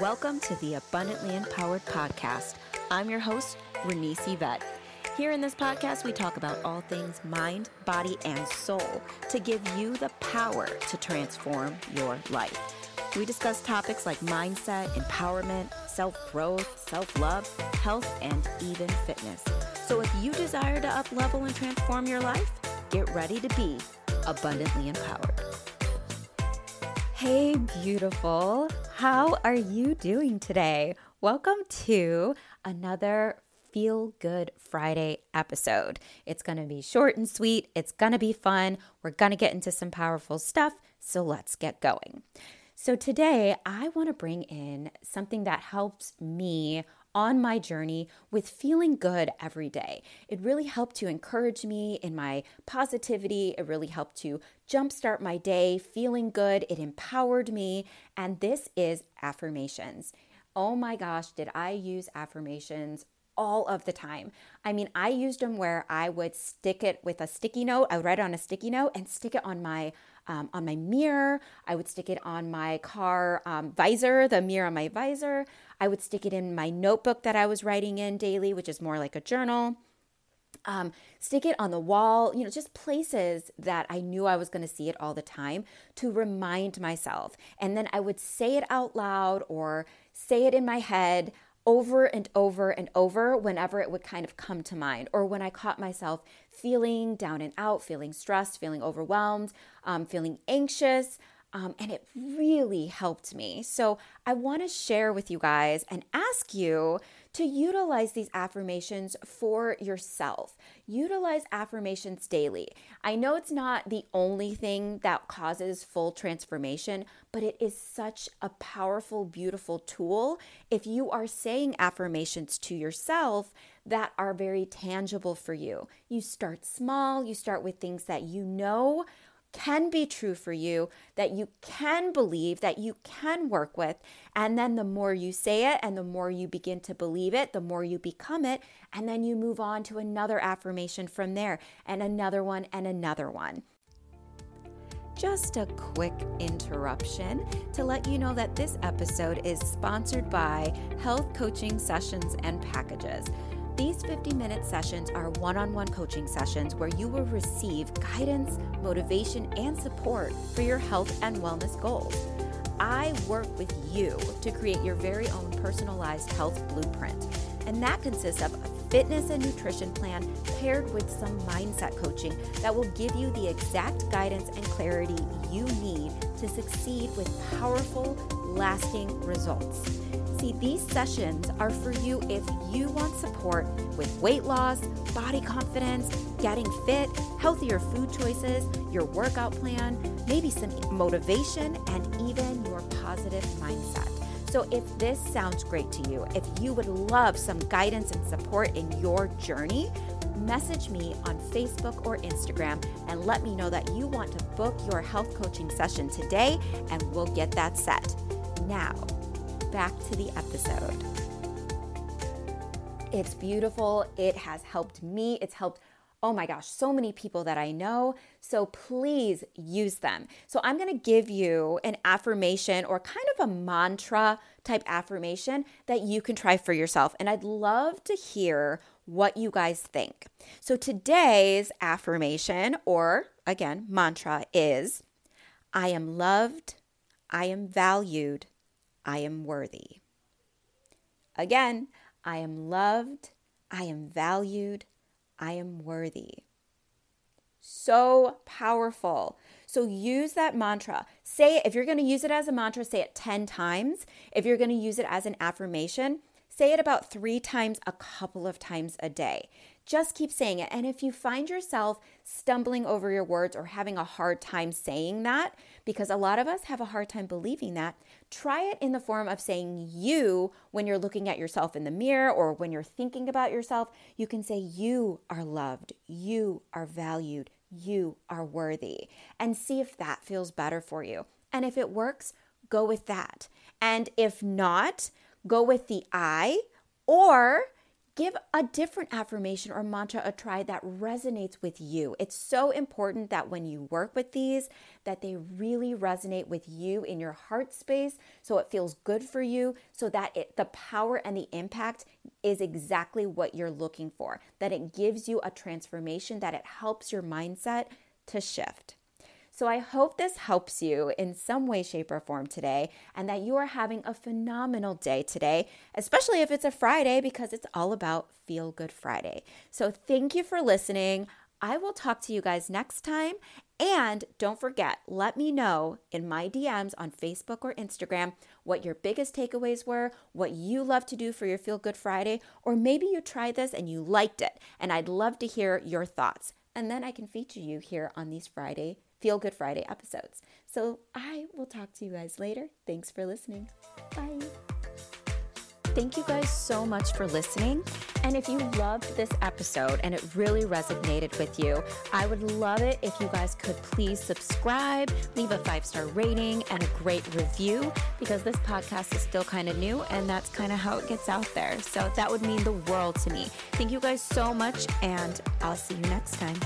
Welcome to the Abundantly Empowered Podcast. I'm your host, Renese Yvette. Here in this podcast, we talk about all things mind, body, and soul to give you the power to transform your life. We discuss topics like mindset, empowerment, self growth, self love, health, and even fitness. So if you desire to up level and transform your life, get ready to be abundantly empowered. Hey, beautiful. How are you doing today? Welcome to another Feel Good Friday episode. It's going to be short and sweet. It's going to be fun. We're going to get into some powerful stuff. So let's get going. So, today I want to bring in something that helps me on my journey with feeling good every day. It really helped to encourage me in my positivity. It really helped to jumpstart my day feeling good. It empowered me. And this is affirmations. Oh my gosh, did I use affirmations all of the time. I mean, I used them where I would stick it with a sticky note. I would write it on a sticky note and stick it on my um, on my mirror. I would stick it on my car um, visor, the mirror on my visor. I would stick it in my notebook that I was writing in daily, which is more like a journal. Um, stick it on the wall, you know, just places that I knew I was going to see it all the time to remind myself. And then I would say it out loud or say it in my head over and over and over whenever it would kind of come to mind, or when I caught myself feeling down and out, feeling stressed, feeling overwhelmed, um, feeling anxious. Um, and it really helped me. So I want to share with you guys and ask you to utilize these affirmations for yourself. Utilize affirmations daily. I know it's not the only thing that causes full transformation, but it is such a powerful, beautiful tool if you are saying affirmations to yourself that are very tangible for you. You start small, you start with things that you know can be true for you, that you can believe, that you can work with. And then the more you say it and the more you begin to believe it, the more you become it. And then you move on to another affirmation from there, and another one, and another one. Just a quick interruption to let you know that this episode is sponsored by Health Coaching Sessions and Packages. These 50 minute sessions are one on one coaching sessions where you will receive guidance, motivation, and support for your health and wellness goals. I work with you to create your very own personalized health blueprint, and that consists of a fitness and nutrition plan paired with some mindset coaching that will give you the exact guidance and clarity you need to succeed with powerful, lasting results. See, these sessions are for you if you want support with weight loss, body confidence, getting fit, healthier food choices, your workout plan, maybe some motivation, and even your positive mindset. So, if this sounds great to you, if you would love some guidance and support in your journey, message me on Facebook or Instagram and let me know that you want to book your health coaching session today, and we'll get that set. Now, back to the episode. It's beautiful. It has helped me. It's helped, oh my gosh, so many people that I know. So please use them. So I'm going to give you an affirmation or kind of a mantra type affirmation that you can try for yourself. And I'd love to hear what you guys think. So today's affirmation, or again, mantra, is I am loved, I am valued, I am worthy. Again, I am loved, I am valued, I am worthy. So powerful. So use that mantra. Say it, if you're going to use it as a mantra, say it 10 times. If you're going to use it as an affirmation, say it about three times a couple of times a day. Just keep saying it. And if you find yourself stumbling over your words or having a hard time saying that, because a lot of us have a hard time believing that, try it in the form of saying you when you're looking at yourself in the mirror or when you're thinking about yourself. You can say, You are loved, you are valued, you are worthy, and see if that feels better for you. And if it works, go with that. And if not, go with the I or give a different affirmation or mantra a try that resonates with you. It's so important that when you work with these that they really resonate with you in your heart space so it feels good for you so that it, the power and the impact is exactly what you're looking for. That it gives you a transformation that it helps your mindset to shift. So I hope this helps you in some way, shape, or form today, and that you are having a phenomenal day today, especially if it's a Friday, because it's all about Feel Good Friday. So thank you for listening. I will talk to you guys next time. And don't forget, let me know in my DMs on Facebook or Instagram what your biggest takeaways were, what you love to do for your Feel Good Friday, or maybe you tried this and you liked it. And I'd love to hear your thoughts. And then I can feature you here on these Friday Feel Good Friday episodes. So I will talk to you guys later. Thanks for listening. Bye. Thank you guys so much for listening. And if you loved this episode and it really resonated with you, I would love it if you guys could please subscribe, leave a five star rating, and a great review because this podcast is still kind of new and that's kind of how it gets out there. So that would mean the world to me. Thank you guys so much, and I'll see you next time.